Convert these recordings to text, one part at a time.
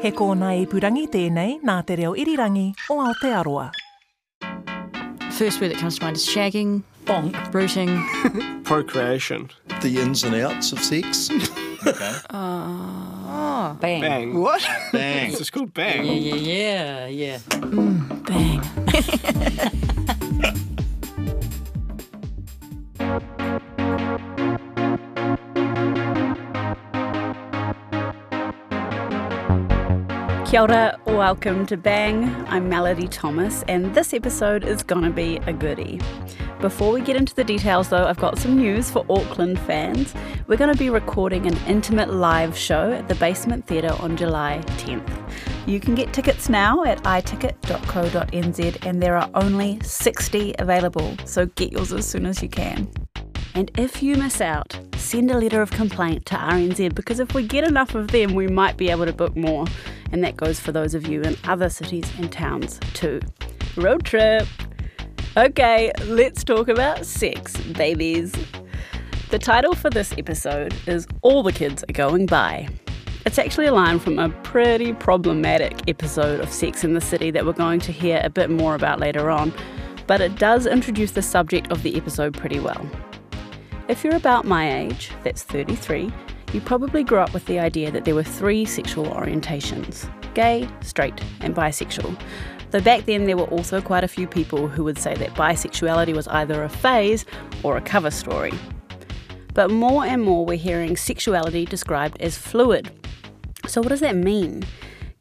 He kōna i purangi tēnei nā te reo irirangi o Aotearoa. First word that comes to mind is shagging, Bonk. rooting. Procreation. The ins and outs of sex. Oh, bang. Bang. what? Bang. It's just called bang. Yeah, yeah, yeah, yeah. Bang. Kia ora, welcome to Bang. I'm Melody Thomas, and this episode is gonna be a goodie. Before we get into the details, though, I've got some news for Auckland fans. We're going to be recording an intimate live show at the Basement Theatre on July 10th. You can get tickets now at iticket.co.nz, and there are only 60 available, so get yours as soon as you can. And if you miss out, send a letter of complaint to RNZ because if we get enough of them, we might be able to book more. And that goes for those of you in other cities and towns too. Road trip! Okay, let's talk about sex, babies. The title for this episode is All the Kids Are Going Bi. It's actually a line from a pretty problematic episode of Sex in the City that we're going to hear a bit more about later on, but it does introduce the subject of the episode pretty well. If you're about my age, that's 33, you probably grew up with the idea that there were three sexual orientations gay, straight, and bisexual. Though back then there were also quite a few people who would say that bisexuality was either a phase or a cover story. But more and more we're hearing sexuality described as fluid. So, what does that mean?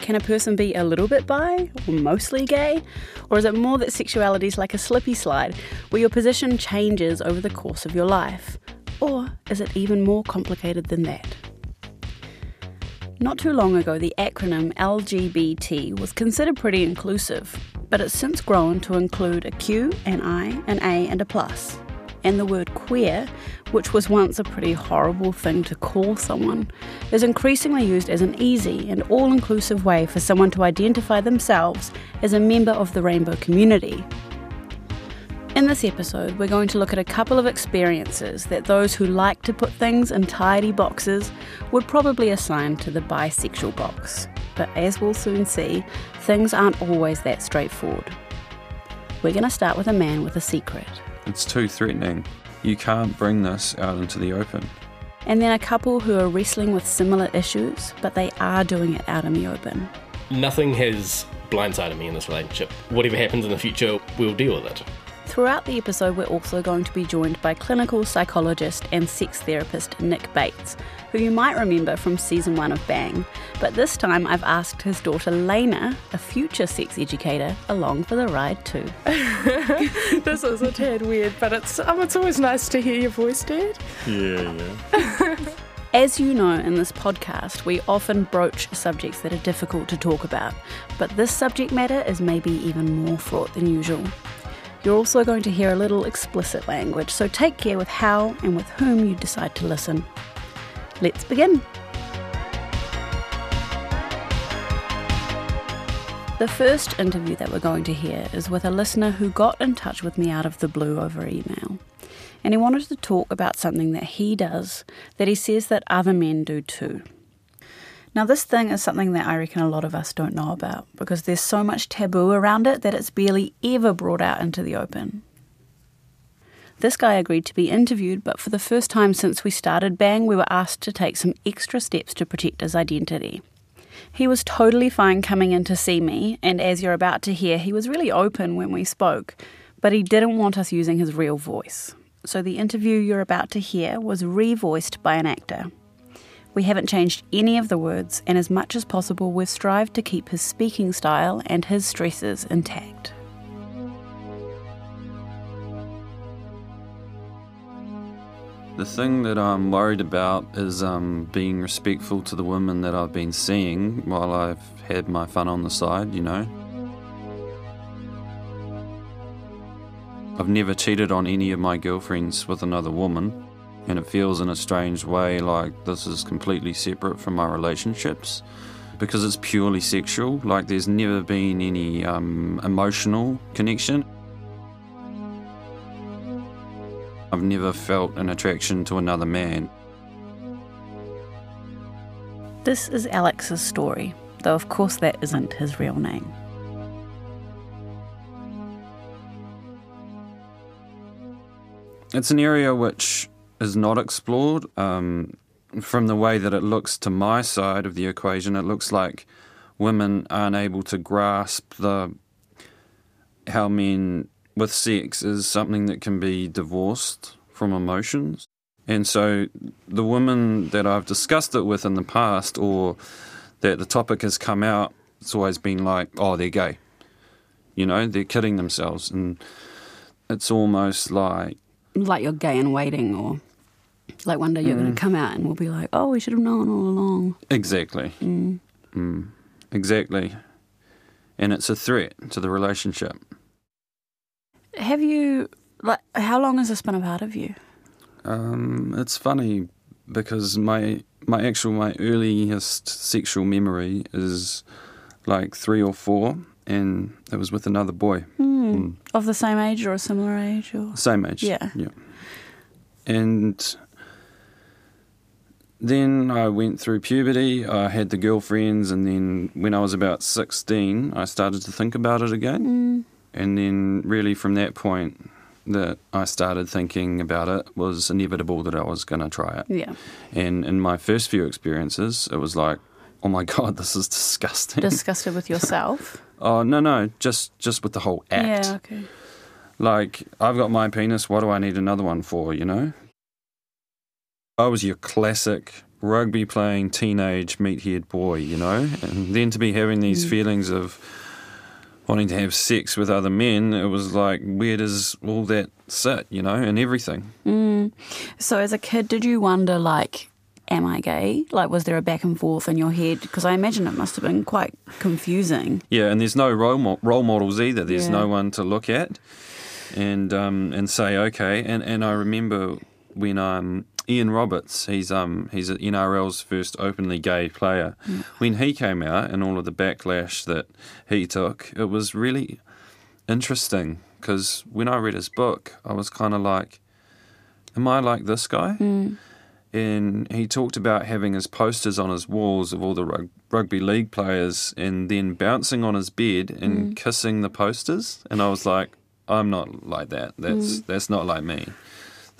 Can a person be a little bit bi or mostly gay? Or is it more that sexuality is like a slippy slide where your position changes over the course of your life? Or is it even more complicated than that? Not too long ago, the acronym LGBT was considered pretty inclusive, but it's since grown to include a Q, an I, an A, and a plus. And the word queer, which was once a pretty horrible thing to call someone, is increasingly used as an easy and all inclusive way for someone to identify themselves as a member of the rainbow community. In this episode, we're going to look at a couple of experiences that those who like to put things in tidy boxes would probably assign to the bisexual box. But as we'll soon see, things aren't always that straightforward. We're going to start with a man with a secret, It's too threatening. You can't bring this out into the open. and then a couple who are wrestling with similar issues, but they are doing it out in the open. Nothing has blindsided me in this relationship. Whatever happens in the future, we'll deal with it. Throughout the episode, we're also going to be joined by clinical psychologist and sex therapist Nick Bates, who you might remember from season one of Bang. But this time, I've asked his daughter Lena, a future sex educator, along for the ride too. this is a tad weird, but it's um, it's always nice to hear your voice, Dad. Yeah, yeah. As you know, in this podcast, we often broach subjects that are difficult to talk about, but this subject matter is maybe even more fraught than usual. You're also going to hear a little explicit language, so take care with how and with whom you decide to listen. Let's begin. The first interview that we're going to hear is with a listener who got in touch with me out of the blue over email. And he wanted to talk about something that he does that he says that other men do too. Now, this thing is something that I reckon a lot of us don't know about because there's so much taboo around it that it's barely ever brought out into the open. This guy agreed to be interviewed, but for the first time since we started Bang, we were asked to take some extra steps to protect his identity. He was totally fine coming in to see me, and as you're about to hear, he was really open when we spoke, but he didn't want us using his real voice. So the interview you're about to hear was revoiced by an actor. We haven't changed any of the words, and as much as possible, we've strived to keep his speaking style and his stresses intact. The thing that I'm worried about is um, being respectful to the women that I've been seeing while I've had my fun on the side, you know. I've never cheated on any of my girlfriends with another woman, and it feels in a strange way like this is completely separate from my relationships because it's purely sexual. Like, there's never been any um, emotional connection. I've never felt an attraction to another man. This is Alex's story. though of course that isn't his real name. It's an area which is not explored. Um, from the way that it looks to my side of the equation, it looks like women aren't able to grasp the how men with sex is something that can be divorced from emotions. And so the women that I've discussed it with in the past or that the topic has come out, it's always been like, oh, they're gay. You know, they're kidding themselves. And it's almost like Like you're gay and waiting, or like one day you're going to come out and we'll be like, oh, we should have known all along. Exactly. Mm. Exactly. And it's a threat to the relationship. Have you, like, how long has this been a part of you? Um, it's funny because my my actual my earliest sexual memory is like three or four, and it was with another boy, Hmm. Of the same age or a similar age? or same age. Yeah. yeah. And then I went through puberty. I had the girlfriends, and then when I was about sixteen, I started to think about it again. And then, really, from that point, that I started thinking about it was inevitable that I was going to try it. Yeah. And in my first few experiences, it was like, oh my god, this is disgusting. Disgusted with yourself? oh no, no, just just with the whole act. yeah, okay. Like, I've got my penis. What do I need another one for? You know. I was your classic rugby playing teenage meathead boy, you know, and then to be having these mm. feelings of wanting to have sex with other men, it was like, where does all that sit, you know, and everything. So as a kid, did you wonder, like, am I gay? Like, was there a back and forth in your head? Because I imagine it must have been quite confusing. Yeah, and there's no role, mo- role models either. There's Yeah. no one to look at and um, and say okay. And, and I remember when um, Ian Roberts, he's um he's NRL's first openly gay player. Mm. When he came out and all of the backlash that he took, it was really interesting because when I read his book, I was kind of like, am I like this guy? Mm. and he talked about having his posters on his walls of all the rug- rugby league players and then bouncing on his bed and mm. kissing the posters and I was like I'm not like that. That's that's not like me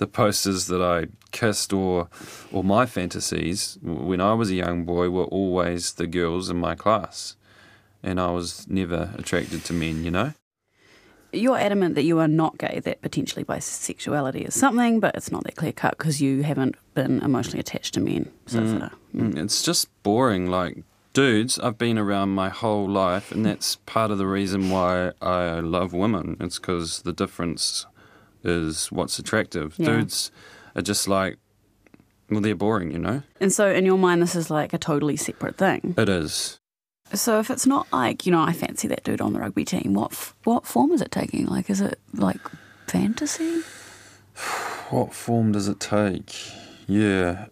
the posters that I kissed or or my fantasies when I was a young boy were always the girls in my class and I was never attracted to men you know You're adamant that you are not gay, that potentially bisexuality is something, but it's not that clear cut because you haven't been emotionally attached to men. So far. Mm, It's just boring. Like, dudes, I've been around my whole life, and that's part of the reason why I love women. It's because the difference is what's attractive. Yeah. Dudes are just like, well, they're boring, you know? And so, in your mind, this is like a totally separate thing. It is. So, if it's not like you know, I fancy that dude on the rugby team, what f- what form is it taking? Like, is it like fantasy? What form does it take? Yeah.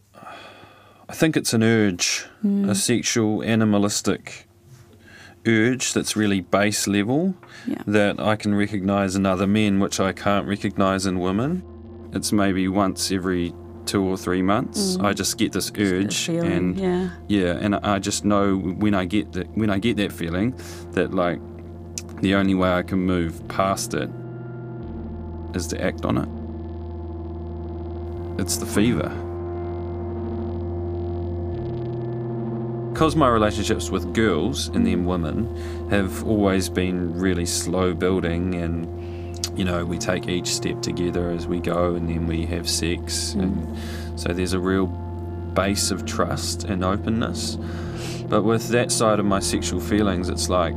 I think it's an urge, a hmm. sexual, animalistic urge that's really base level Yeah. that I can recognize in other men, which I can't recognize in women. It's maybe once every two or three months. I just get this urge, feeling, and yeah. yeah, and I just know when I get that when I get that feeling that like the only way I can move past it is to act on it. It's the fever. Because my relationships with girls and then women have always been really slow building, and you know, we take each step together as we go, and then we have sex, hmm. and so there's a real base of trust and openness. But with that side of my sexual feelings, it's like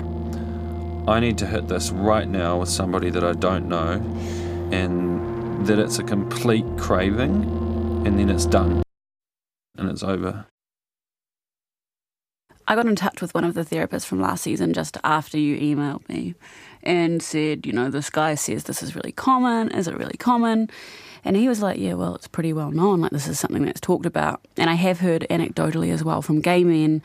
I need to hit this right now with somebody that I don't know, and that it's a complete craving, and then it's done, and it's over. I got in touch with one of the therapists from last season just after you emailed me and said, you know, this guy says this is really common. Is it really common? And he was like, yeah, well, it's pretty well known. Like, this is something that's talked about. And I have heard anecdotally as well from gay men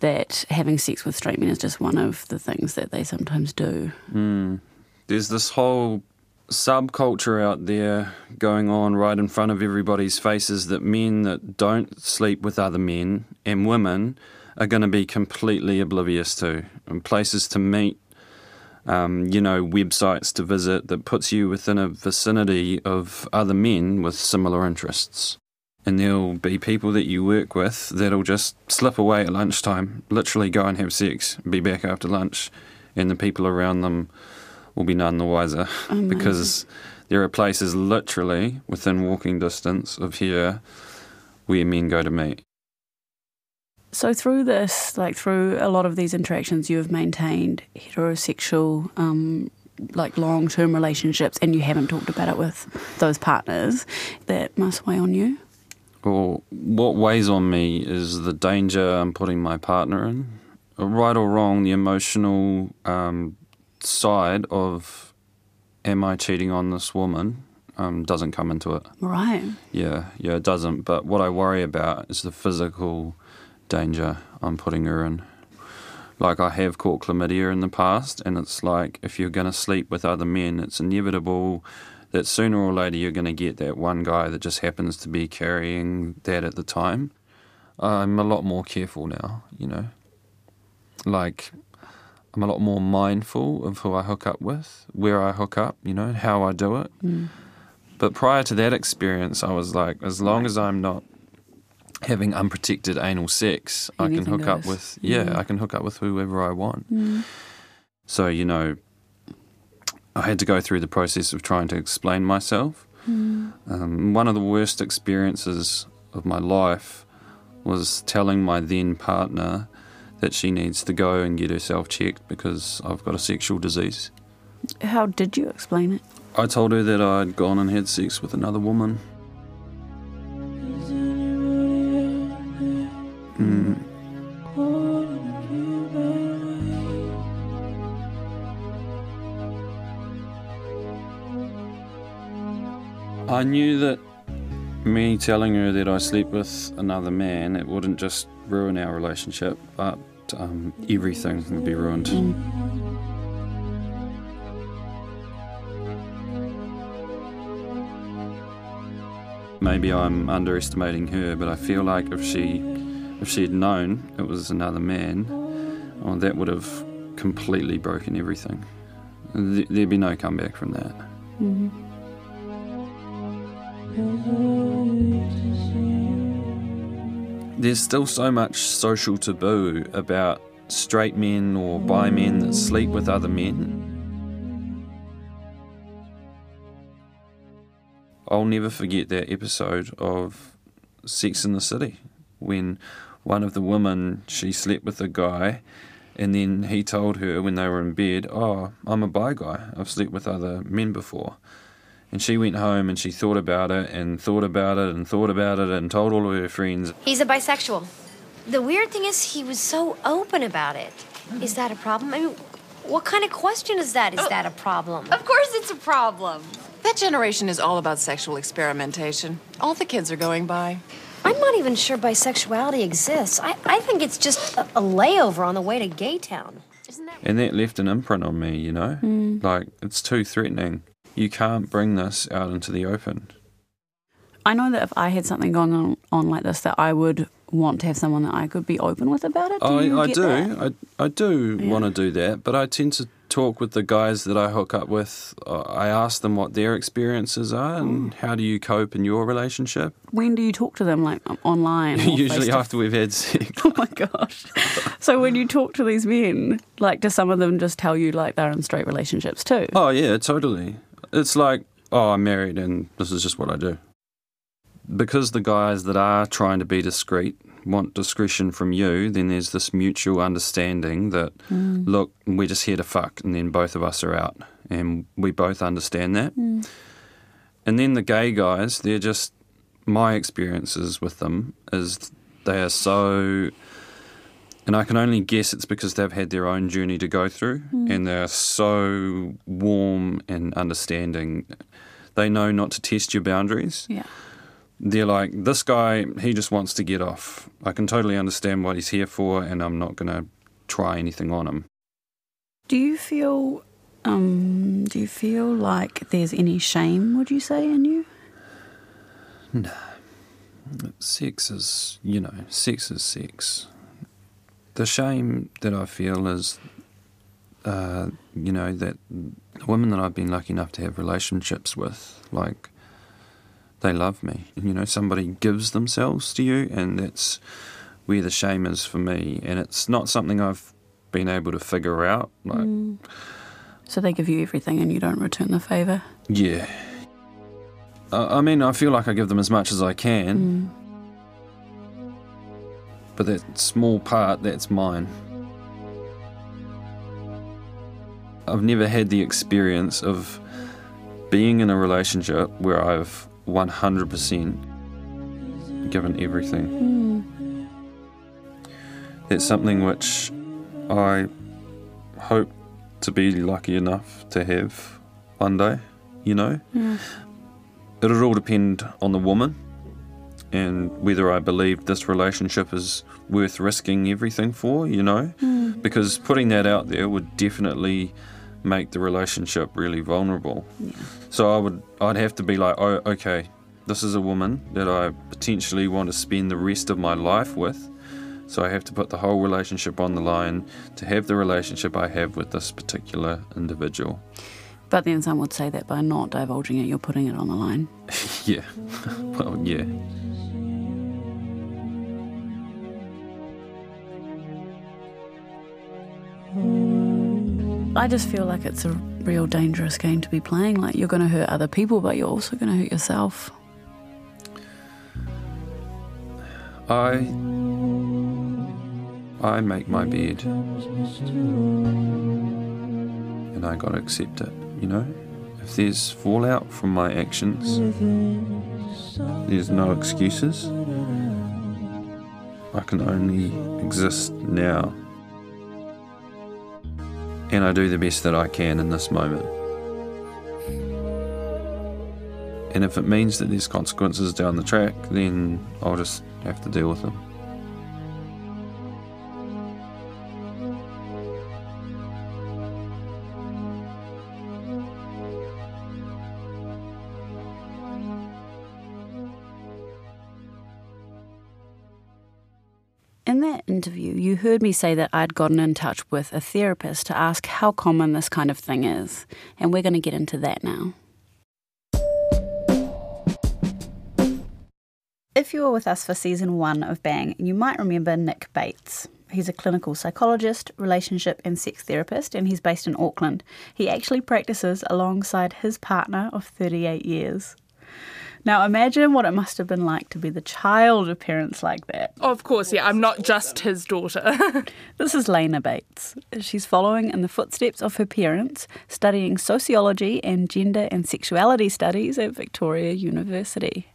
that having sex with straight men is just one of the things that they sometimes do. Hmm. There's this whole subculture out there going on right in front of everybody's faces that men that don't sleep with other men and women are going to be completely oblivious to, and places to meet, um, you know, websites to visit that puts you within a vicinity of other men with similar interests. And there'll be people that you work with that'll just slip away at lunchtime, literally go and have sex, be back after lunch, and the people around them will be none the wiser because there are places literally within walking distance of here where men go to meet. So through this, like through a lot of these interactions, you have maintained heterosexual, um, like long-term relationships, and you haven't talked about it with those partners. That must weigh on you. Well, what weighs on me is the danger I'm putting my partner in. Right or wrong, the emotional um, side of am I cheating on this woman um, doesn't come into it. Right. Yeah, yeah, it doesn't. But what I worry about is the physical danger I'm putting her in. Like, I have caught chlamydia in the past, and it's like if you're going to sleep with other men, it's inevitable that sooner or later you're going to get that one guy that just happens to be carrying that at the time. I'm a lot more careful now, you know. Like, I'm a lot more mindful of who I hook up with, where I hook up, you know, how I do it. Mm. But prior to that experience, I was like, as long as I'm not having unprotected anal sex, I can Anything hook up with yeah, Mm. I can hook up with whoever I want. So you know, I had to go through the process of trying to explain myself. Um, one of the worst experiences of my life was telling my then partner that she needs to go and get herself checked because I've got a sexual disease. How did you explain it? I told her that I'd gone and had sex with another woman. I knew that me telling her that I slept with another man, it wouldn't just ruin our relationship, but um, everything would be ruined. Maybe I'm underestimating her, but I feel like if she if she had known it was another man, well, that would have completely broken everything. Th- There'd be no comeback from that. Mm-hmm. There's still so much social taboo about straight men or bi men that sleep with other men. I'll never forget that episode of Sex in the City when one of the women she slept with a guy and then he told her when they were in bed, Oh, I'm a bi guy. I've slept with other men before. And she went home and she thought about it and thought about it and thought about it and told all of her friends. He's a bisexual. The weird thing is, he was so open about it. Is that a problem? I mean, what kind of question is that? Is that a problem? Of course it's a problem. That generation is all about sexual experimentation. All the kids are going bi. I'm not even sure bisexuality exists. I, I think it's just a, a layover on the way to Gay Town. Isn't that? And that left an imprint on me, you know? Hmm. Like, it's too threatening. You can't bring this out into the open. I know that if I had something going on, on like this, that I would want to have someone that I could be open with about it. Do I, I do. that? I, I do Yeah. want to do that, but I tend to talk with the guys that I hook up with. Uh, I ask them what their experiences are and Mm. how do you cope in your relationship. When do you talk to them, like online? Usually after we've had sex. Oh my gosh! So when you talk to these men, like, do some of them just tell you like they're in straight relationships too? Oh, yeah, totally. It's like, oh, I'm married and this is just what I do. Because the guys that are trying to be discreet want discretion from you, then there's this mutual understanding that, mm. look, we're just here to fuck, and then both of us are out. And we both understand that. Mm. And then the gay guys, they're just, my experiences with them is they are so and I can only guess it's because they've had their own journey to go through mm. and they're so warm and understanding. They know not to test your boundaries. Yeah. They're like, this guy, he just wants to get off. I can totally understand what he's here for and I'm not going to try anything on him. Do you feel? Um, do you feel like there's any shame? Would you say in you? No. Sex is, you know, sex is sex. the shame that I feel is, uh, you know, that the women that I've been lucky enough to have relationships with, like, they love me. You know, somebody gives themselves to you, and that's where the shame is for me. And it's not something I've been able to figure out. Like, Mm. So they give you everything and you don't return the favour. yeah. I, I mean, I feel like I give them as much as I can, but that small part, that's mine. I've never had the experience of being in a relationship where I've 100% given everything. It's something which I hope to be lucky enough to have one day, you know? Yeah. It'll all depend on the woman and whether I believe this relationship is worth risking everything for, you know? Mm. Because putting that out there would definitely make the relationship really vulnerable. Yeah. So I would I'd have to be like, "Oh, okay, this is a woman that I potentially want to spend the rest of my life with." So I have to put the whole relationship on the line to have the relationship I have with this particular individual. But then some would say that by not divulging it, you're putting it on the line. yeah. well, yeah. I just feel like it's a real dangerous game to be playing. Like you're going to hurt other people, but you're also going to hurt yourself. I I make my bed and I gotta accept it, you know? If there's fallout from my actions, there's no excuses. I can only exist now. And I do the best that I can in this moment. And if it means that there's consequences down the track, then I'll just have to deal with them. Heard me say that I'd gotten in touch with a therapist to ask how common this kind of thing is, and we're going to get into that now. If you were with us for season one of Bang, you might remember Nick Bates. He's a clinical psychologist, relationship and sex therapist, and he's based in Auckland. He actually practices alongside his partner of 38 years. Now, imagine what it must have been like to be the child of parents like that. Of course, yeah, I'm not just his daughter. This is Lena Bates. She's following in the footsteps of her parents, studying sociology and gender and sexuality studies at Victoria University.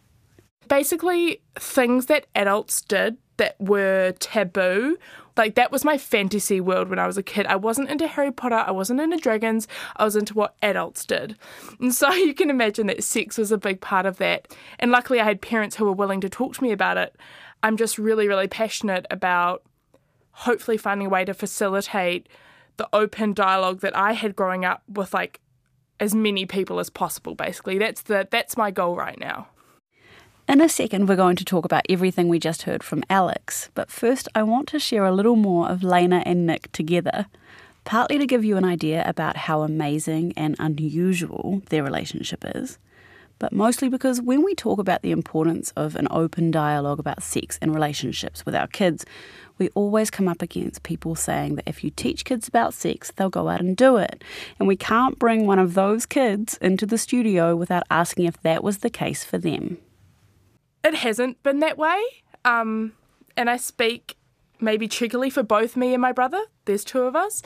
Basically, things that adults did that were taboo. Like, that was my fantasy world when I was a kid. I wasn't into Harry Potter, I wasn't into dragons, I was into what adults did. And so you can imagine that sex was a big part of that. And luckily, I had parents who were willing to talk to me about it. I'm just really, really passionate about hopefully finding a way to facilitate the open dialogue that I had growing up with like as many people as possible basically that's the that's my goal right now In a second, we're going to talk about everything we just heard from Alex, but first, I want to share a little more of Lena and Nick together, partly to give you an idea about how amazing and unusual their relationship is, but mostly because when we talk about the importance of an open dialogue about sex and relationships with our kids, we always come up against people saying that if you teach kids about sex, they'll go out and do it. And we can't bring one of those kids into the studio without asking if that was the case for them. It hasn't been that way. Um and i speak maybe cheekily for both me and my brother. There's two of us.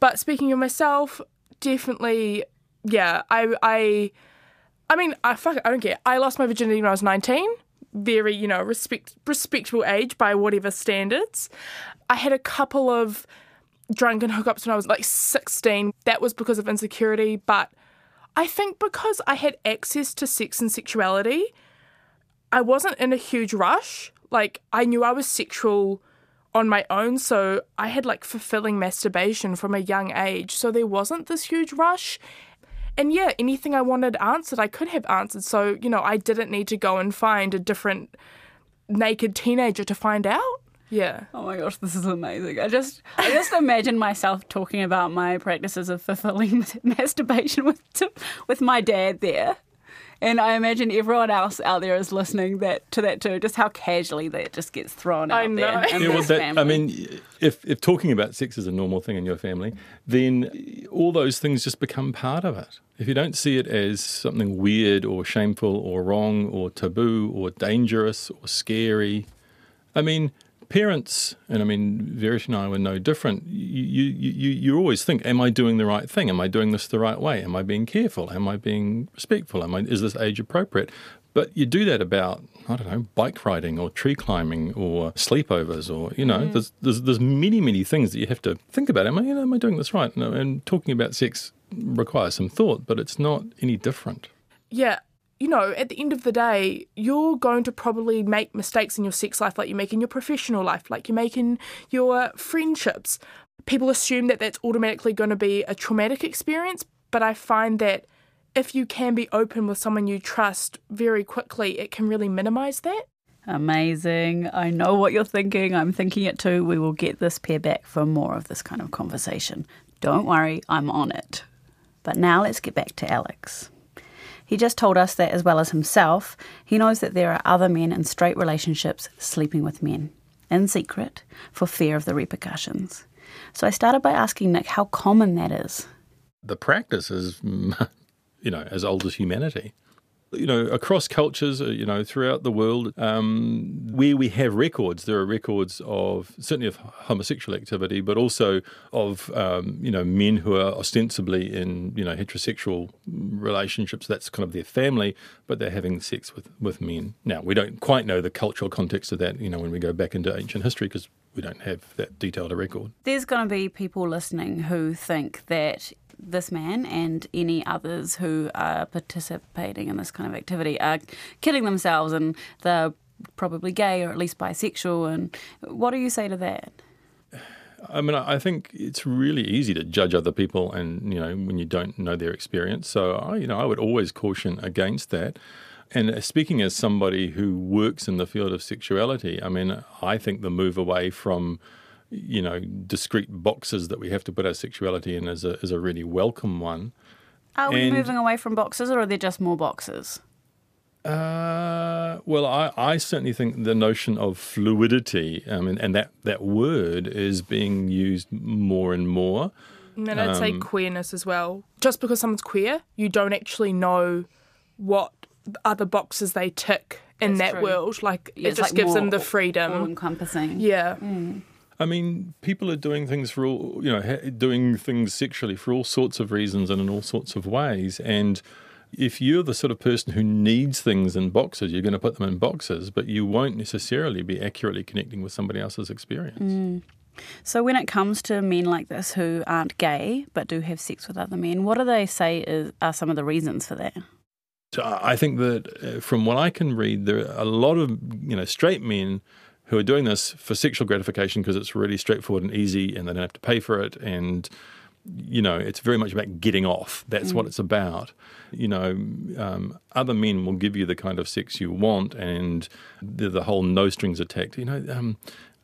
But speaking of myself definitely yeah i i i mean i fuck i don't care. I lost my virginity when i was 19 very you know respect respectable age by whatever standards. I had a couple of drunken hookups when i was like 16 that was because of insecurity but i think because i had access to sex and sexuality I wasn't in a huge rush. Like, I knew I was sexual on my own, so I had like fulfilling masturbation from a young age. So there wasn't this huge rush. And yeah, anything I wanted answered, I could have answered. So, you know, I didn't need to go and find a different naked teenager to find out. Yeah. Oh my gosh, this is amazing. I just I just imagine myself talking about my practices of fulfilling masturbation with with my dad there. And I imagine everyone else out there is listening that to that too, just how casually that just gets thrown I out know. there. in Yeah, well, that, family. I mean, if, if talking about sex is a normal thing in your family, then all those things just become part of it. If you don't see it as something weird or shameful or wrong or taboo or dangerous or scary, I mean, parents, and I mean, Verish and I were no different. You, you, you, you always think, am I doing the right thing? Am I doing this the right way? Am I being careful? Am I being respectful? Am I, is this age appropriate? But you do that about, I don't know, bike riding or tree climbing or sleepovers or, you know, mm. there's, there's, there's many, many things that you have to think about. Am I, you know, am I doing this right? And, and talking about sex requires some thought, but it's not any different. Yeah. You know, at the end of the day, you're going to probably make mistakes in your sex life like you make in your professional life, like you make in your friendships. People assume that that's automatically going to be a traumatic experience, but I find that if you can be open with someone you trust very quickly, it can really minimize that. Amazing. I know what you're thinking. I'm thinking it too. We will get this pair back for more of this kind of conversation. Don't worry, I'm on it. But now let's get back to Alex. He just told us that, as well as himself, he knows that there are other men in straight relationships sleeping with men in secret for fear of the repercussions. So I started by asking Nick how common that is. the practice is, you know, as old as humanity. You know, across cultures, uh, you know, throughout the world, um, where we have records, there are records of certainly of homosexual activity, but also of um, you know men who are ostensibly in you know heterosexual relationships. That's kind of their family, but they're having sex with with men. Now we don't quite know the cultural context of that. You know, when we go back into ancient history, because we don't have that detailed a record. There's going to be people listening who think that this man and any others who are participating in this kind of activity are killing themselves and they're probably gay or at least bisexual. And what do you say to that? I mean, I think it's really easy to judge other people, and you know, when you don't know their experience. So, I, you know, I would always caution against that. And speaking as somebody who works in the field of sexuality, I mean, I think the move away from, you know, discrete boxes that we have to put our sexuality in is a is a really welcome one. Are we And- moving away from boxes or are there just more boxes? Uh, well, I, I certainly think the notion of fluidity, I mean, and that, that word is being used more and more. And then I'd say Um, queerness as well. Just because someone's queer, you don't actually know what other boxes they tick in That's that true. world. Like Yeah, it just like gives them more the all freedom. encompassing. Yeah. I mean, people are doing things for all, you know, doing things sexually for all sorts of reasons and in all sorts of ways. And if you're the sort of person who needs things in boxes, you're going to put them in boxes, but you won't necessarily be accurately connecting with somebody else's experience. So when it comes to men like this who aren't gay but do have sex with other men, what do they say is, are some of the reasons for that? So I I think that uh, from what I can read, there are a lot of you know straight men who are doing this for sexual gratification because it's really straightforward and easy, and they don't have to pay for it, and you know it's very much about getting off. That's what it's about. You know, um, other men will give you the kind of sex you want, and the, the whole no strings attached. You know. Um,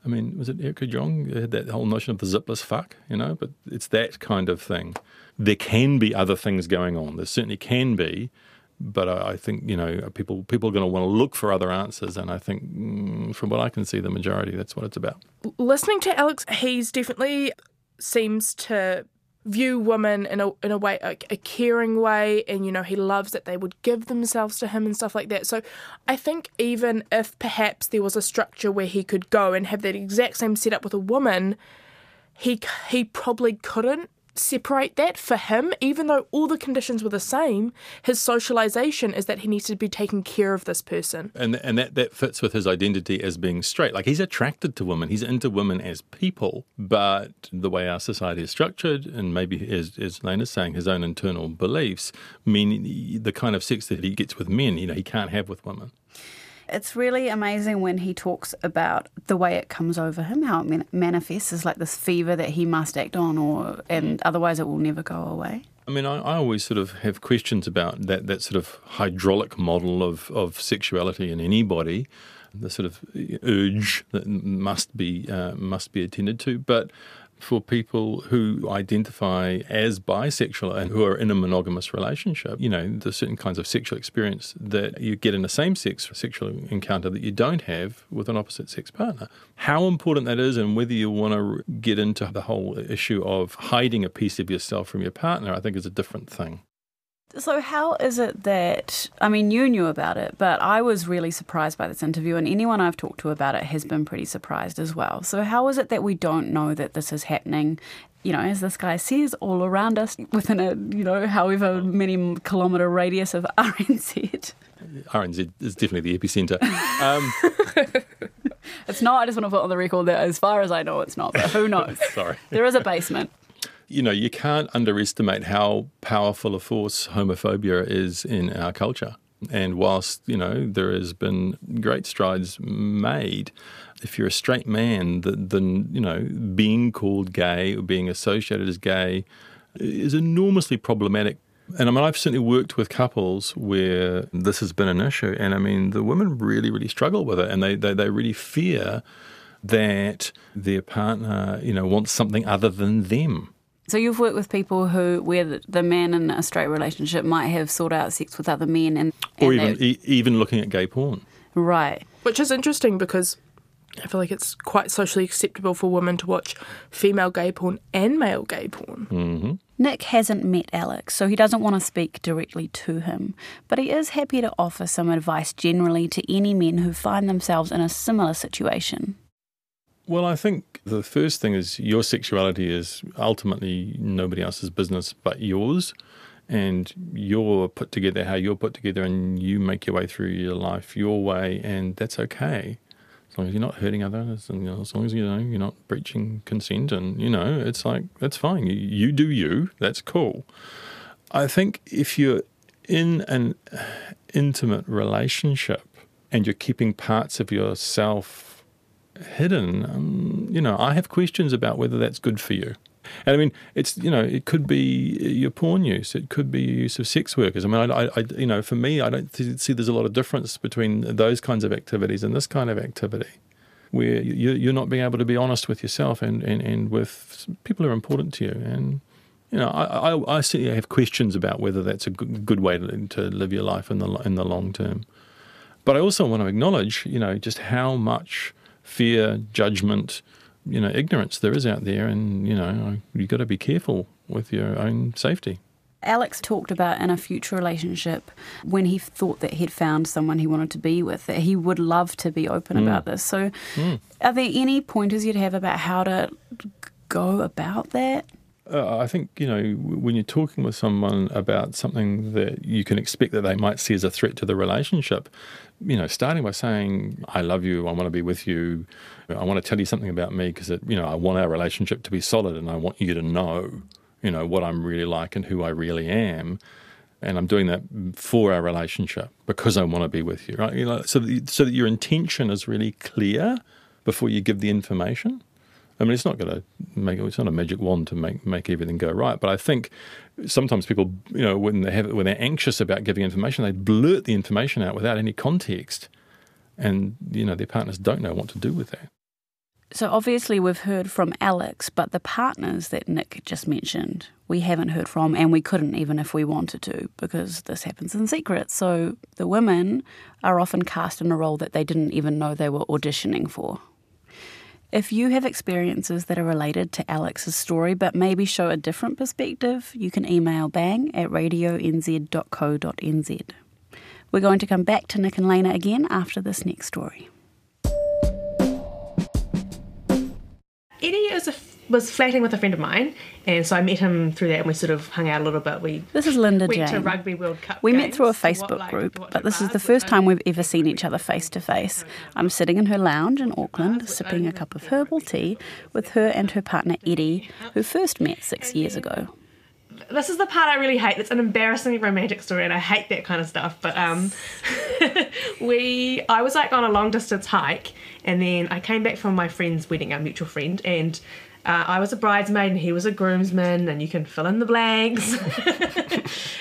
I mean, was it Erica Jong had that whole notion of the zipless fuck, you know? But it's that kind of thing. There can be other things going on. There certainly can be, but I, I think you know people people are going to want to look for other answers, and I think mm, from what I can see, the majority that's what it's about. listening to Alex, he's definitely seems to view women in a in a way a, a caring way, and you know he loves that they would give themselves to him and stuff like that. So I think even if perhaps there was a structure where he could go and have that exact same setup with a woman, he he probably couldn't separate that for him even though all the conditions were the same his socialization is that he needs to be taking care of this person And and that, that fits with his identity as being straight. Like he's attracted to women, he's into women as people, but the way our society is structured, and maybe as as Lane is saying, his own internal beliefs mean the kind of sex that he gets with men, you know, he can't have with women. It's really amazing when he talks about the way it comes over him, how it manifests as like this fever that he must act on, or and otherwise it will never go away. I mean, I, I always sort of have questions about that, that sort of hydraulic model of, of sexuality in anybody. the sort of urge that must be uh, must be attended to. But for people who identify as bisexual and who are in a monogamous relationship, you know, there's certain kinds of sexual experience that you get in a same sex sexual encounter that you don't have with an opposite sex partner. How important that is, and whether you want to get into the whole issue of hiding a piece of yourself from your partner, I think is a different thing. So, how is it that, I mean, you knew about it, but I was really surprised by this interview, and anyone I've talked to about it has been pretty surprised as well. So, how is it that we don't know that this is happening, you know, as this guy says, all around us within a, you know, however many kilometre radius of RNZ? RNZ is definitely the epicenter. Um, it's not, I just want to put on the record that as far as I know, it's not, but who knows? Sorry. There is a basement you know, you can't underestimate how powerful a force homophobia is in our culture. And whilst, you know, there has been great strides made, if you're a straight man, then, you know, being called gay or being associated as gay is enormously problematic. And I mean, I've certainly worked with couples where this has been an issue. And I mean, the women really, really struggle with it. And they, they, they really fear that their partner, you know, wants something other than them. So you've worked with people who, where the man in a straight relationship might have sought out sex with other men, and, and or even e- even looking at gay porn. Right. Which is interesting because I feel like it's quite socially acceptable for women to watch female gay porn and male gay porn. Mm-hmm. Nick hasn't met Alex, so he doesn't want to speak directly to him, but he is happy to offer some advice generally to any men who find themselves in a similar situation. Well, I think the first thing is your sexuality is ultimately nobody else's business but yours. And you're put together how you're put together, and you make your way through your life your way, and that's okay. As long as you're not hurting others, and you know, as long as you know you're not breaching consent, and you know it's like that's fine. You, you do you. That's cool. I think if you're in an intimate relationship and you're keeping parts of yourself hidden, um, you know, I have questions about whether that's good for you. And I mean, it's you know, it could be your porn use, it could be your use of sex workers. I mean, I, I you know, for me, I don't see there's a lot of difference between those kinds of activities and this kind of activity, where you, are not being able to be honest with yourself and, and, and with people who are important to you. And you know, I, I, I certainly have questions about whether that's a good, good way to, to live your life in the in the long term. But I also want to acknowledge, you know, just how much fear, judgment, you know, ignorance there is out there, and you know, you've got to be careful with your own safety. Alex talked about in a future relationship when he thought that he'd found someone he wanted to be with, that he would love to be open mm. about this. So, mm. are there any pointers you'd have about how to go about that? Uh, I think you know when you're talking with someone about something that you can expect that they might see as a threat to the relationship, you know, starting by saying I love you, I want to be with you, I want to tell you something about me because you know I want our relationship to be solid and I want you to know, you know, what I'm really like and who I really am, and I'm doing that for our relationship because I want to be with you, right? You know, so so that your intention is really clear before you give the information. I mean, it's not going to make it's not a magic wand to make make everything go right. But I think sometimes people, you know, when they have when they're anxious about giving information, they blurt the information out without any context, and you know their partners don't know what to do with that. So obviously we've heard from Alex, but the partners that Nick just mentioned, we haven't heard from, and we couldn't even if we wanted to, because this happens in secret. So the women are often cast in a role that they didn't even know they were auditioning for. If you have experiences that are related to Alex's story but maybe show a different perspective, you can email bang at radionz.co.nz. We're going to come back to Nick and Lena again after this next story. Eddie is a was flirting with a friend of mine, and so I met him through that, and we sort of hung out a little bit. We this is Linda went Jane. to Rugby World Cup. We met through a Facebook group, but this is the first time we've ever seen each other face to face. I'm sitting in her lounge in Auckland, sipping a cup of herbal tea with her and her partner Eddie, who first met six years ago. This is the part I really hate. It's an embarrassingly romantic story, and I hate that kind of stuff. But um, we, I was like on a long distance hike, and then I came back from my friend's wedding, our mutual friend, and Uh, I was a bridesmaid and he was a groomsman, and you can fill in the blanks.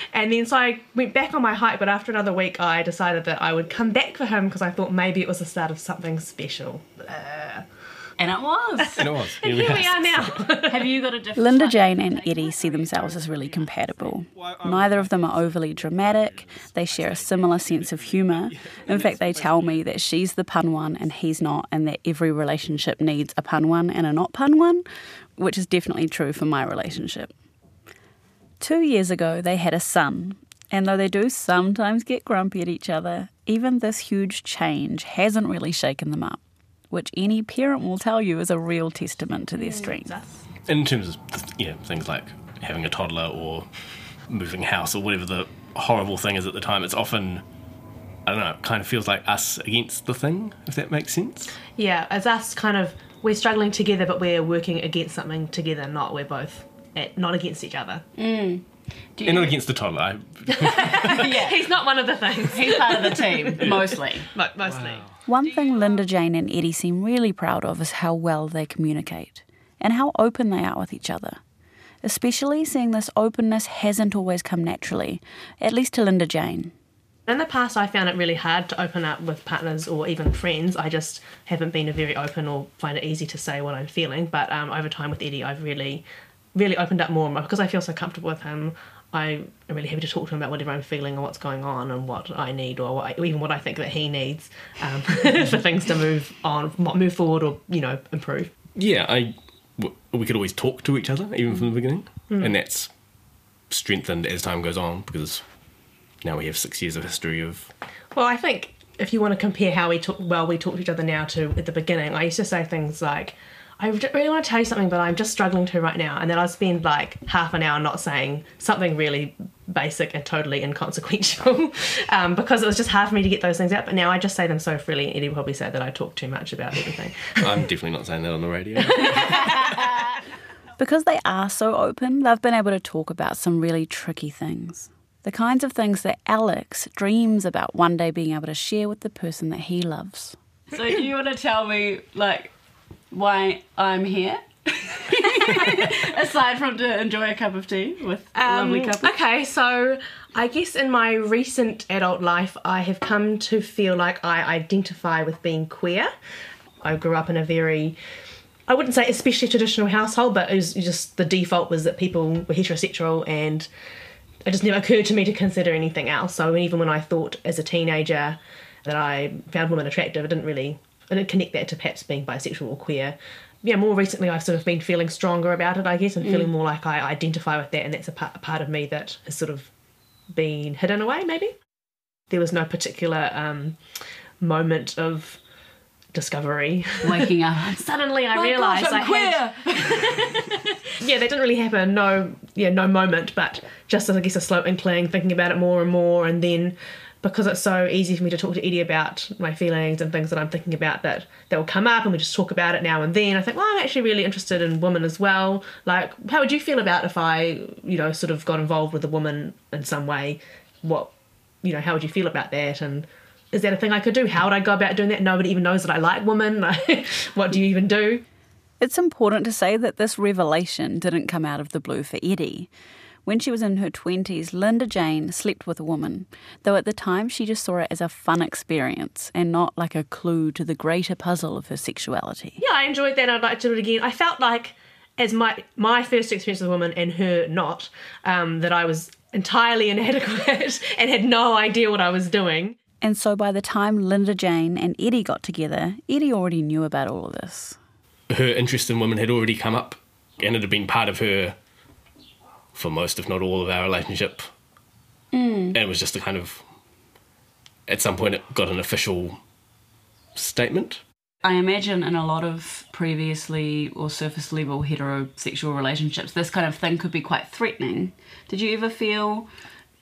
and then so I went back on my hike, but after another week, I decided that I would come back for him because I thought maybe it was the start of something special. Uh, And it was. And it was. and here we are now. Have you got a different? Linda Jane and Eddie see themselves as really compatible. Um, Neither of them are overly dramatic. They share a similar sense of humour. In fact, they tell me that she's the pun one and he's not, and that every relationship needs a pun one and a not pun one, which is definitely true for my relationship. Two years ago, they had a son, and though they do sometimes get grumpy at each other, even this huge change hasn't really shaken them up, which any parent will tell you is a real testament to their strength. In terms of you know things like having a toddler or moving house or whatever the horrible thing is at the time, it's often I don't know, it kind of feels like us against the thing, if that makes sense. Yeah, it's us kind of we're struggling together, but we're working against something together. Not we're both at, not against each other. Mm. And not against the toddler. Yeah, he's not one of the things. He's part of the team, mostly. Mo- mostly. One thing Linda Jane and Eddie seem really proud of is how well they communicate and how open they are with each other. Especially seeing this openness hasn't always come naturally, at least to Linda Jane. In the past, I found it really hard to open up with partners or even friends. I just haven't been a very open or find it easy to say what I'm feeling. But um, over time with Eddie, I've really, really opened up more more because I feel so comfortable with him. I am really happy to talk to him about whatever I'm feeling or what's going on and what I need or, what I, or even what I think that he needs um, for things to move on, move forward or you know improve. yeah, I we could always talk to each other even from the beginning, Mm. and that's strengthened as time goes on because now we have six years of history of Well, I think if you want to compare how we talk, well, we talk to each other now to at the beginning, I used to say things like, I really want to tell you something, but I'm just struggling to right now. And then I'd spend like half an hour not saying something really basic and totally inconsequential um, because it was just hard for me to get those things out. But now I just say them so freely, and Eddie will probably say that I talk too much about everything. I'm definitely not saying that on the radio. Because they are so open, they've been able to talk about some really tricky things. The kinds of things that Alex dreams about one day being able to share with the person that he loves. So do you want to tell me like why I'm here? Aside from to enjoy a cup of tea with a lovely Um, couple. Okay, so I guess in my recent adult life, I have come to feel like I identify with being queer. I grew up in a very, I wouldn't say especially traditional household, but it was just the default was that people were heterosexual and it just never occurred to me to consider anything else. So even when I thought as a teenager that I found women attractive, I didn't really, I didn't connect that to perhaps being bisexual or queer. Yeah, more recently I've sort of been feeling stronger about it, I guess, and Mm. feeling more like I identify with that, and that's a part, a part of me that has sort of been hidden away, maybe. There was no particular um, moment of discovery. Waking up. Suddenly I realised I'm I had yeah, that didn't really happen. No, yeah, no moment, but just I guess a slow inkling, thinking about it more and more, and then because it's so easy for me to talk to Eddie about my feelings and things that I'm thinking about that that will come up, and we just talk about it now and then. I think, well, I'm actually really interested in women as well. Like, how would you feel about if I, you know, sort of got involved with a woman in some way? What, you know, how would you feel about that? And is that a thing I could do? How would I go about doing that? Nobody even knows that I like women. what do you even do? It's important to say that this revelation didn't come out of the blue for Eddie. When she was in her 20s, Linda Jane slept with a woman, though at the time she just saw it as a fun experience and not like a clue to the greater puzzle of her sexuality. yeah, I enjoyed that. I'd like to do it again. I felt like, as my my first experience with a woman and her not, um, that I was entirely inadequate and had no idea what I was doing. And so by the time Linda Jane and Eddie got together, Eddie already knew about all of this. her interest in women had already come up and it had been part of her for most, if not all, of our relationship. Mm. And it was just a kind of, at some point, it got an official statement. I imagine in a lot of previously or surface level heterosexual relationships, this kind of thing could be quite threatening. Did you ever feel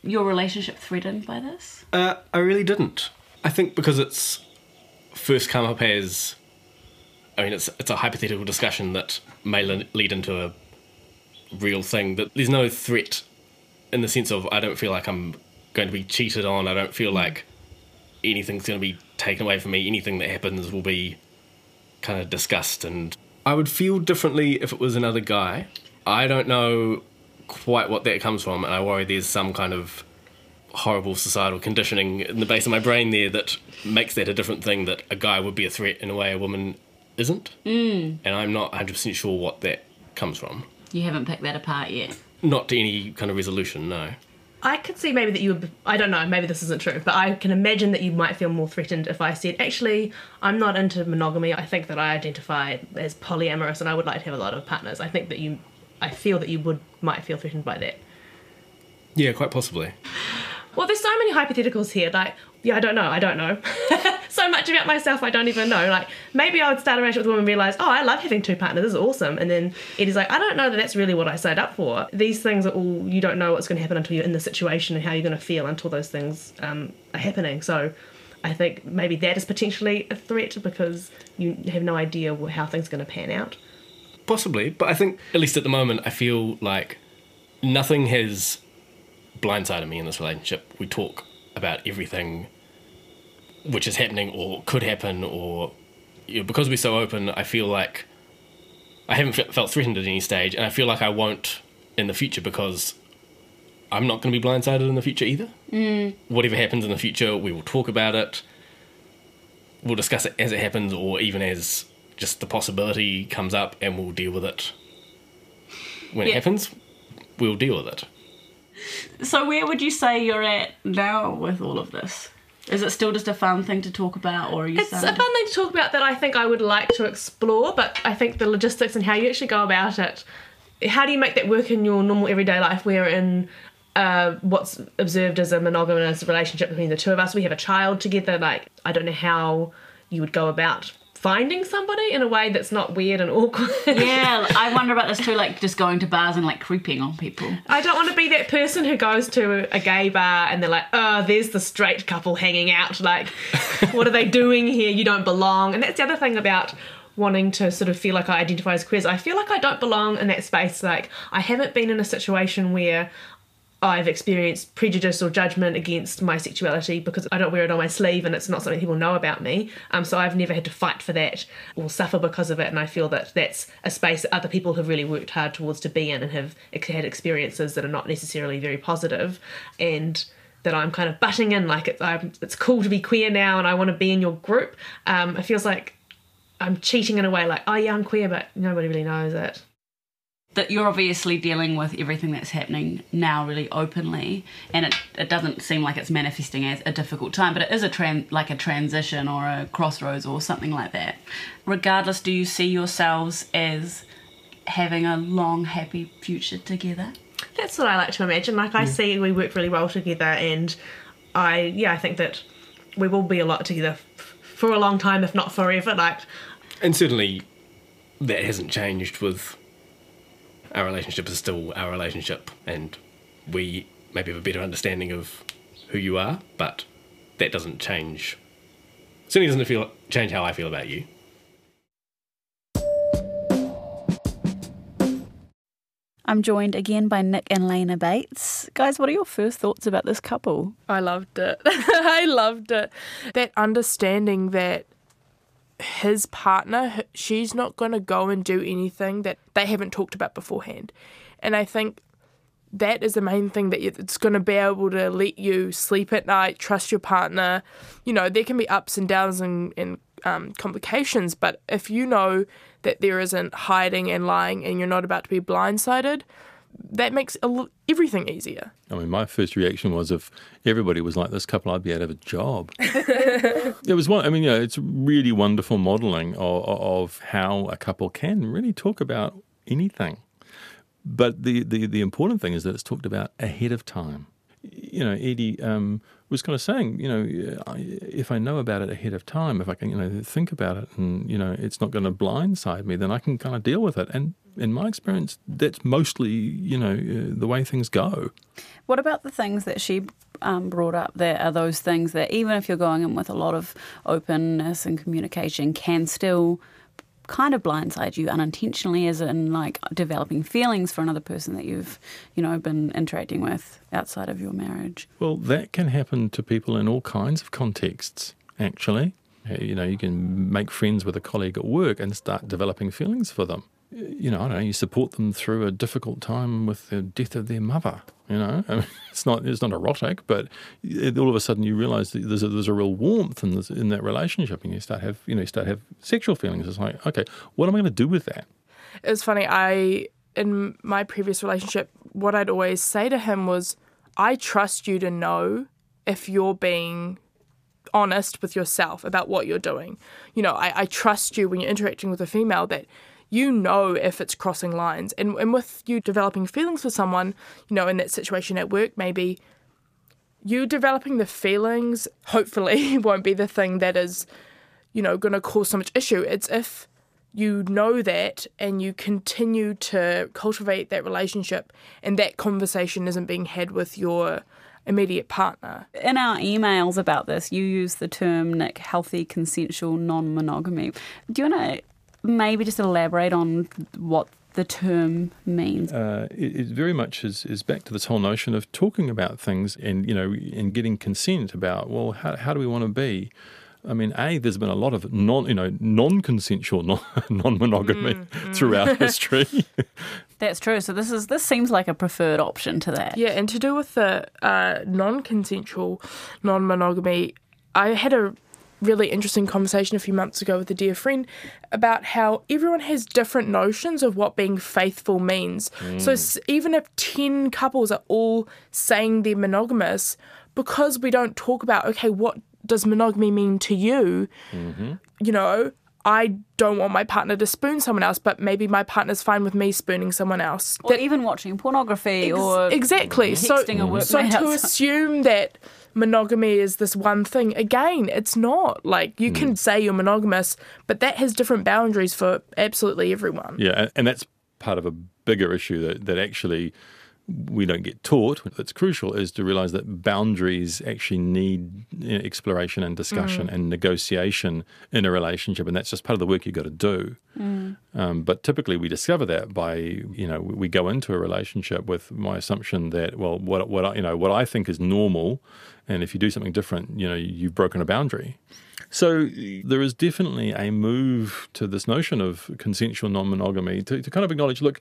your relationship threatened by this? Uh, I really didn't. I think because it's first come up as, I mean, it's it's a hypothetical discussion that may lead into a real thing. That there's no threat in the sense of I don't feel like I'm going to be cheated on. I don't feel like anything's going to be taken away from me. Anything that happens will be kind of discussed and I would feel differently if it was another guy. I don't know quite what that comes from, and I worry there's some kind of horrible societal conditioning in the base of my brain there that makes that a different thing that a guy would be a threat in a way a woman isn't. Mm. And I'm not 100% sure what that comes from. You haven't picked that apart yet. Not to any kind of resolution, no. I could see maybe that you would. I don't know. Maybe this isn't true, but I can imagine that you might feel more threatened if I said, "Actually, I'm not into monogamy. I think that I identify as polyamorous, and I would like to have a lot of partners." I think that you. I feel that you would might feel threatened by that. Yeah, quite possibly. Well, there's so many hypotheticals here. Like, yeah, I don't know. I don't know. so much about myself, I don't even know. Like, maybe I would start a relationship with a woman and realize, oh, I love having two partners. This is awesome. And then it is like, I don't know that that's really what I signed up for. These things are all, you don't know what's going to happen until you're in the situation and how you're going to feel until those things um, are happening. So I think maybe that is potentially a threat because you have no idea how things are going to pan out. Possibly, but I think, at least at the moment, I feel like nothing has blindsided me in this relationship. We talk about everything which is happening or could happen, or you know, because we're so open, I feel like I haven't fe- felt threatened at any stage, and I feel like I won't in the future because I'm not going to be blindsided in the future either. Mm. Whatever happens in the future, we will talk about it. We'll discuss it as it happens, or even as just the possibility comes up, and we'll deal with it when it happens. We'll deal with it. So where would you say you're at now with all of this? Is it still just a fun thing to talk about, or are you It's a fun thing to talk about that I think I would like to explore, but I think the logistics and how you actually go about it, how do you make that work in your normal everyday life? Where in uh, what's observed as a monogamous relationship between the two of us, we have a child together, like I don't know how you would go about finding somebody in a way that's not weird and awkward. yeah, I wonder about this too, like just going to bars and like creeping on people. I don't want to be that person who goes to a gay bar and they're like, oh, there's the straight couple hanging out. Like, what are they doing here? You don't belong. And that's the other thing about wanting to sort of feel like I identify as queer. I feel like I don't belong in that space. Like, I haven't been in a situation where I've experienced prejudice or judgment against my sexuality because I don't wear it on my sleeve and it's not something people know about me. Um, so I've never had to fight for that or suffer because of it. And I feel that that's a space that other people have really worked hard towards to be in and have had experiences that are not necessarily very positive. and that I'm kind of butting in like it's, I'm, it's cool to be queer now and I want to be in your group. Um, it feels like I'm cheating in a way like, oh yeah, I'm queer, but nobody really knows it. That you're obviously dealing with everything that's happening now really openly, and it, it doesn't seem like it's manifesting as a difficult time, but it is a tran- like a transition or a crossroads or something like that. Regardless, do you see yourselves as having a long, happy future together? That's what I like to imagine. Like I see we work really well together, and I yeah I think that we will be a lot together f- for a long time, if not forever. Like And certainly that hasn't changed with our relationship is still our relationship and we maybe have a better understanding of who you are, but that doesn't change certainly doesn't feel change how I feel about you. I'm joined again by Nick and Lena Bates. Guys, what are your first thoughts about this couple? I loved it. I loved it. That understanding that his partner, she's not going to go and do anything that they haven't talked about beforehand. And I think that is the main thing that it's going to be able to let you sleep at night, trust your partner. You know, there can be ups and downs and, and um, complications, but if you know that there isn't hiding and lying and you're not about to be blindsided, that makes a l- everything easier. I mean, my first reaction was if everybody was like this couple, I'd be out of a job. it was one. I mean, you know, it's really wonderful modelling of, of how a couple can really talk about anything. But the, the, the important thing is that it's talked about ahead of time. You know, Eddie um, was kind of saying, you know, if I know about it ahead of time, if I can, you know, think about it, and you know, it's not going to blindside me, then I can kind of deal with it. And in my experience, that's mostly, you know, uh, the way things go. What about the things that she um, brought up? There are those things that even if you're going in with a lot of openness and communication, can still kind of blindside you unintentionally, as in like developing feelings for another person that you've, you know, been interacting with outside of your marriage. Well, that can happen to people in all kinds of contexts, actually. Uh, you know, you can make friends with a colleague at work and start developing feelings for them. You know, I don't know. You support them through a difficult time with the death of their mother. You know, I mean, it's not it's not erotic, but it, all of a sudden you realise there's a, there's a real warmth in this, in that relationship, and you start have you know you start have sexual feelings. It's like, okay, what am I going to do with that? It was funny. I in my previous relationship, what I'd always say to him was, "I trust you to know if you're being honest with yourself about what you're doing. You know, I, I trust you when you're interacting with a female that you know if it's crossing lines. And, and with you developing feelings for someone, you know, in that situation at work, maybe you developing the feelings, hopefully, won't be the thing that is, you know, going to cause so much issue. It's if you know that and you continue to cultivate that relationship and that conversation isn't being had with your immediate partner. In our emails about this, you use the term, Nick, healthy consensual non monogamy. Do you want to maybe just elaborate on what the term means? Uh, it, it, very much is, is back to this whole notion of talking about things and, you know, and getting consent about, well, how, how do we want to be? I mean, a there's been a lot of non, you know, non-consensual non, non-monogamy mm, mm. throughout history. That's true. So this is this seems like a preferred option to that. Yeah, and to do with the uh, non-consensual non-monogamy, I had a really interesting conversation a few months ago with a dear friend about how everyone has different notions of what being faithful means. Mm. So even if 10 couples are all saying they're monogamous, because we don't talk about, okay, what does monogamy mean to you? Mm-hmm. You know, I don't want my partner to spoon someone else, but maybe my partner's fine with me spooning someone else. Or that, even watching pornography ex- or exactly. So, so to assume that monogamy is this one thing, again, it's not. Like you mm. can say you're monogamous, but that has different boundaries for absolutely everyone. Yeah, and that's part of a bigger issue that, that actually we don't get taught that's crucial is to realize that boundaries actually need you know, exploration and discussion mm. and negotiation in a relationship and that's just part of the work you've got to do mm. um, but typically we discover that by you know we go into a relationship with my assumption that well what, what I, you know what I think is normal and if you do something different you know you've broken a boundary so there is definitely a move to this notion of consensual non-monogamy to, to kind of acknowledge look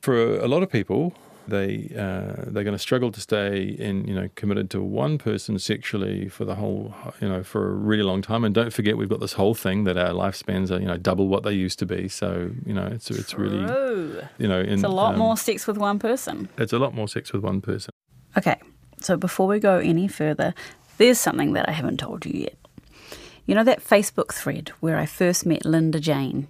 for a lot of people they uh, they're going to struggle to stay in you know committed to one person sexually for the whole you know for a really long time. And don't forget, we've got this whole thing that our lifespans are you know double what they used to be. So you know it's it's True. really you know in, it's a lot um, more sex with one person. It's a lot more sex with one person. Okay, so before we go any further, there's something that I haven't told you yet. You know that Facebook thread where I first met Linda Jane?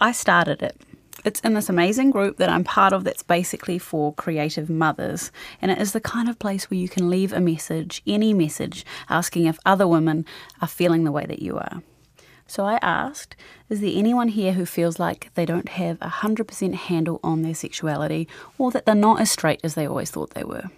I started it it's in this amazing group that I'm part of that's basically for creative mothers. And it is the kind of place where you can leave a message, any message, asking if other women are feeling the way that you are. So I asked, is there anyone here who feels like they don't have a 100% handle on their sexuality or that they're not as straight as they always thought they were?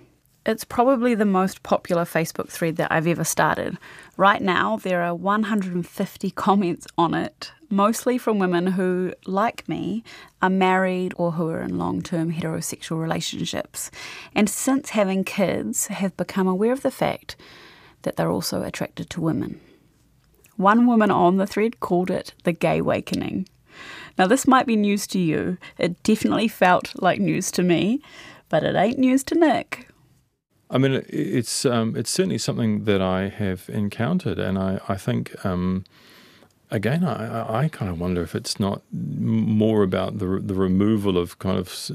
It's probably the most popular Facebook thread that I've ever started. Right now, there are 150 comments on it, mostly from women who, like me, are married or who are in long term heterosexual relationships. And since having kids, have become aware of the fact that they're also attracted to women. One woman on the thread called it the gay awakening. Now, this might be news to you. It definitely felt like news to me, but it ain't news to Nick. I mean, it's um, it's certainly something that I have encountered, and I I think um, again I, I kind of wonder if it's not more about the the removal of kind of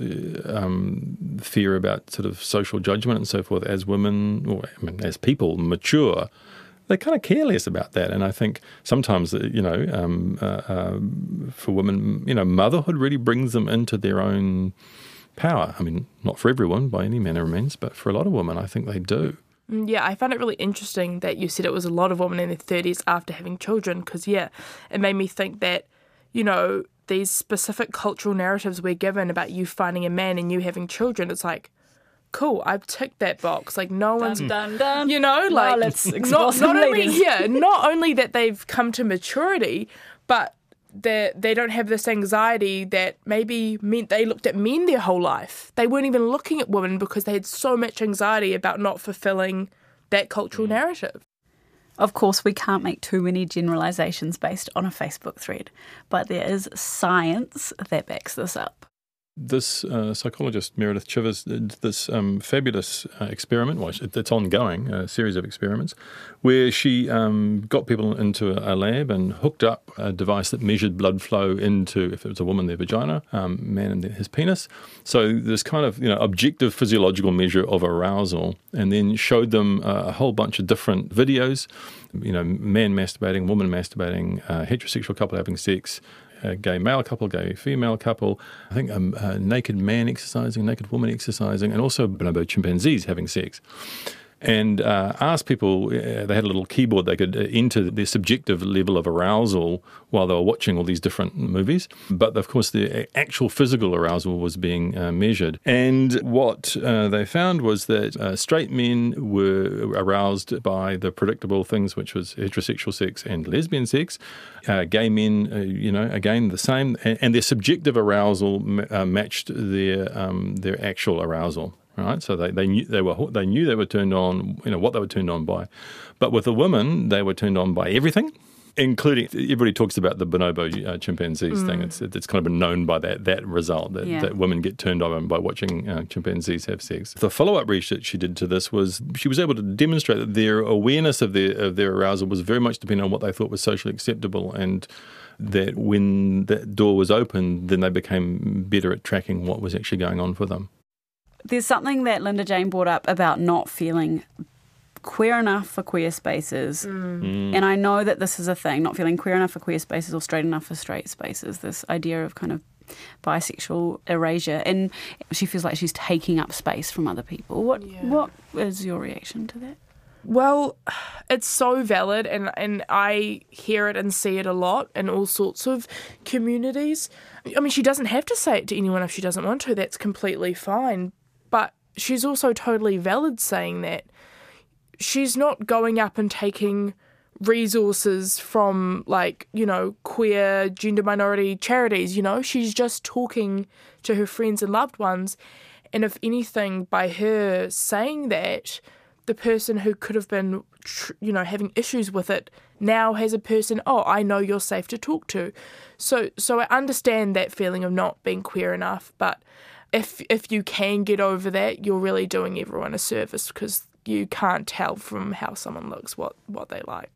um, fear about sort of social judgment and so forth as women or I mean, as people mature. They're kind of careless about that, and I think sometimes, you know, um, uh, uh, for women, you know, motherhood really brings them into their own power. I mean, not for everyone by any manner of means, but for a lot of women, I think they do. Mm, yeah, I found it really interesting that you said it was a lot of women in their 30s after having children, because, yeah, it made me think that, you know, these specific cultural narratives we're given about you finding a man and you having children, it's like, cool, I've ticked that box. Like no one's dun, dun, dun. you know, like let's not, not only yeah, not only that they've come to maturity, but they they don't have this anxiety that maybe meant they looked at men their whole life. They weren't even looking at women because they had so much anxiety about not fulfilling that cultural mm. narrative. Of course, we can't make too many generalizations based on a Facebook thread, but there is science that backs this up. This uh, psychologist, Meredith Chivers, did this um, fabulous uh, experiment. Well, it's ongoing, a series of experiments, where she um, got people into a, lab and hooked up a device that measured blood flow into, if it was a woman, their vagina, um, man, and his penis. So this kind of you know objective physiological measure of arousal, and then showed them a whole bunch of different videos, you know, man masturbating, woman masturbating, uh, heterosexual couple having sex, a gay male couple, gay female couple, I think um, a naked man exercising, naked woman exercising, and also bonobo chimpanzees having sex. And uh, asked people, uh, they had a little keyboard they could uh, enter their subjective level of arousal while they were watching all these different movies. But of course, the actual physical arousal was being uh, measured. And what uh, they found was that uh, straight men were aroused by the predictable things, which was heterosexual sex and lesbian sex. Uh, gay men, uh, you know, again the same, and, and their subjective arousal uh, matched their um, their actual arousal. Right, so they, they knew they were they knew they were turned on, you know what they were turned on by, but with the women they were turned on by everything, including everybody talks about the bonobo uh, chimpanzees thing. Mm. It's it's kind of been known by that that result that, Yeah. that women get turned on by watching uh, chimpanzees have sex. The follow up research she did to this was she was able to demonstrate that their awareness of their of their arousal was very much dependent on what they thought was socially acceptable and. That when that door was open, then they became better at tracking what was actually going on for them. There's something that Linda Jane brought up about not feeling queer enough for queer spaces. Mm. And I know that this is a thing, not feeling queer enough for queer spaces or straight enough for straight spaces, this idea of kind of bisexual erasure. And she feels like she's taking up space from other people. What what is your reaction to that? Well, it's so valid, and, and I hear it and see it a lot in all sorts of communities. I mean, she doesn't have to say it to anyone if she doesn't want to, that's completely fine. But she's also totally valid saying that. She's not going up and taking resources from, like, you know, queer, gender minority charities, you know? She's just talking to her friends and loved ones. And if anything, by her saying that, the person who could have been, you know, having issues with it now has a person. Oh, I know you're safe to talk to. So, so I understand that feeling of not being queer enough. But if if you can get over that, you're really doing everyone a service because you can't tell from how someone looks what what they like.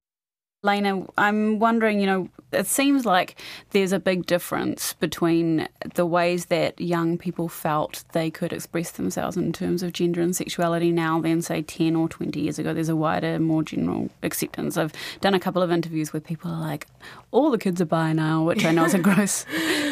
Lena, I'm wondering, you know, it seems like there's a big difference between the ways that young people felt they could express themselves in terms of gender and sexuality now than, say, 10 or 20 years ago. There's a wider, more general acceptance. I've done a couple of interviews where people are like, all the kids are bi now, which I know is a gross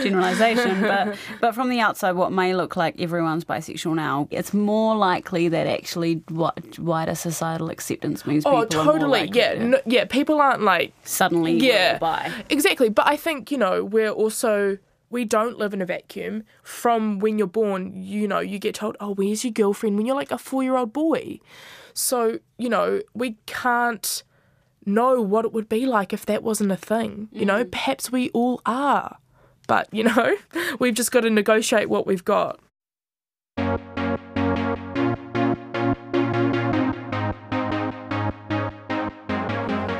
generalization, but, but from the outside, what may look like everyone's bisexual now, it's more likely that actually wi- wider societal acceptance means oh, people Oh, more totally. Yeah, to- no, yeah. People aren't like suddenly yeah bi. exactly. But I think you know we're also we don't live in a vacuum. From when you're born, you know, you get told, "Oh, where's your girlfriend?" When you're like a four-year-old boy, so you know we can't know what it would be like if that wasn't a thing. You know, perhaps we all are, but you know, we've just got to negotiate what we've got.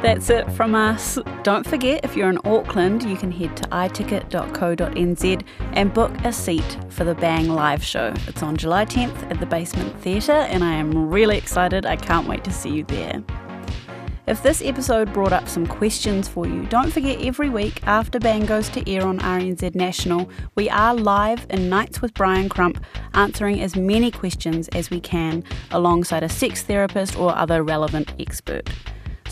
That's it from us. Don't forget, if you're in Auckland, you can head to iticket.co.nz and book a seat for the Bang live show. It's on July 10th at the Basement Theatre, and I am really excited. I can't wait to see you there. If this episode brought up some questions for you, don't forget every week after Bang goes to air on RNZ National, we are live in Nights with Brian Crump, answering as many questions as we can alongside a sex therapist or other relevant expert.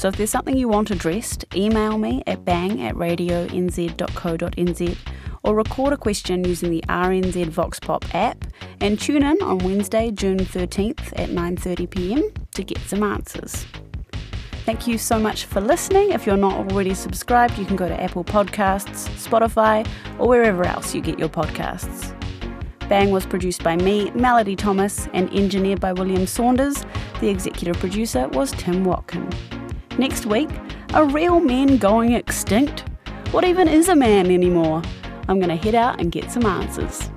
So if there's something you want addressed, email me at bang at radionz.co.nz or record a question using the RNZ Vox Pop app and tune in on Wednesday, June 13th at 9.30pm to get some answers. Thank you so much for listening. If you're not already subscribed, you can go to Apple Podcasts, Spotify, or wherever else you get your podcasts. Bang was produced by me, Melody Thomas, and engineered by William Saunders. The executive producer was Tim Watkin. Next week, are real men going extinct? What even is a man anymore? I'm going to head out and get some answers.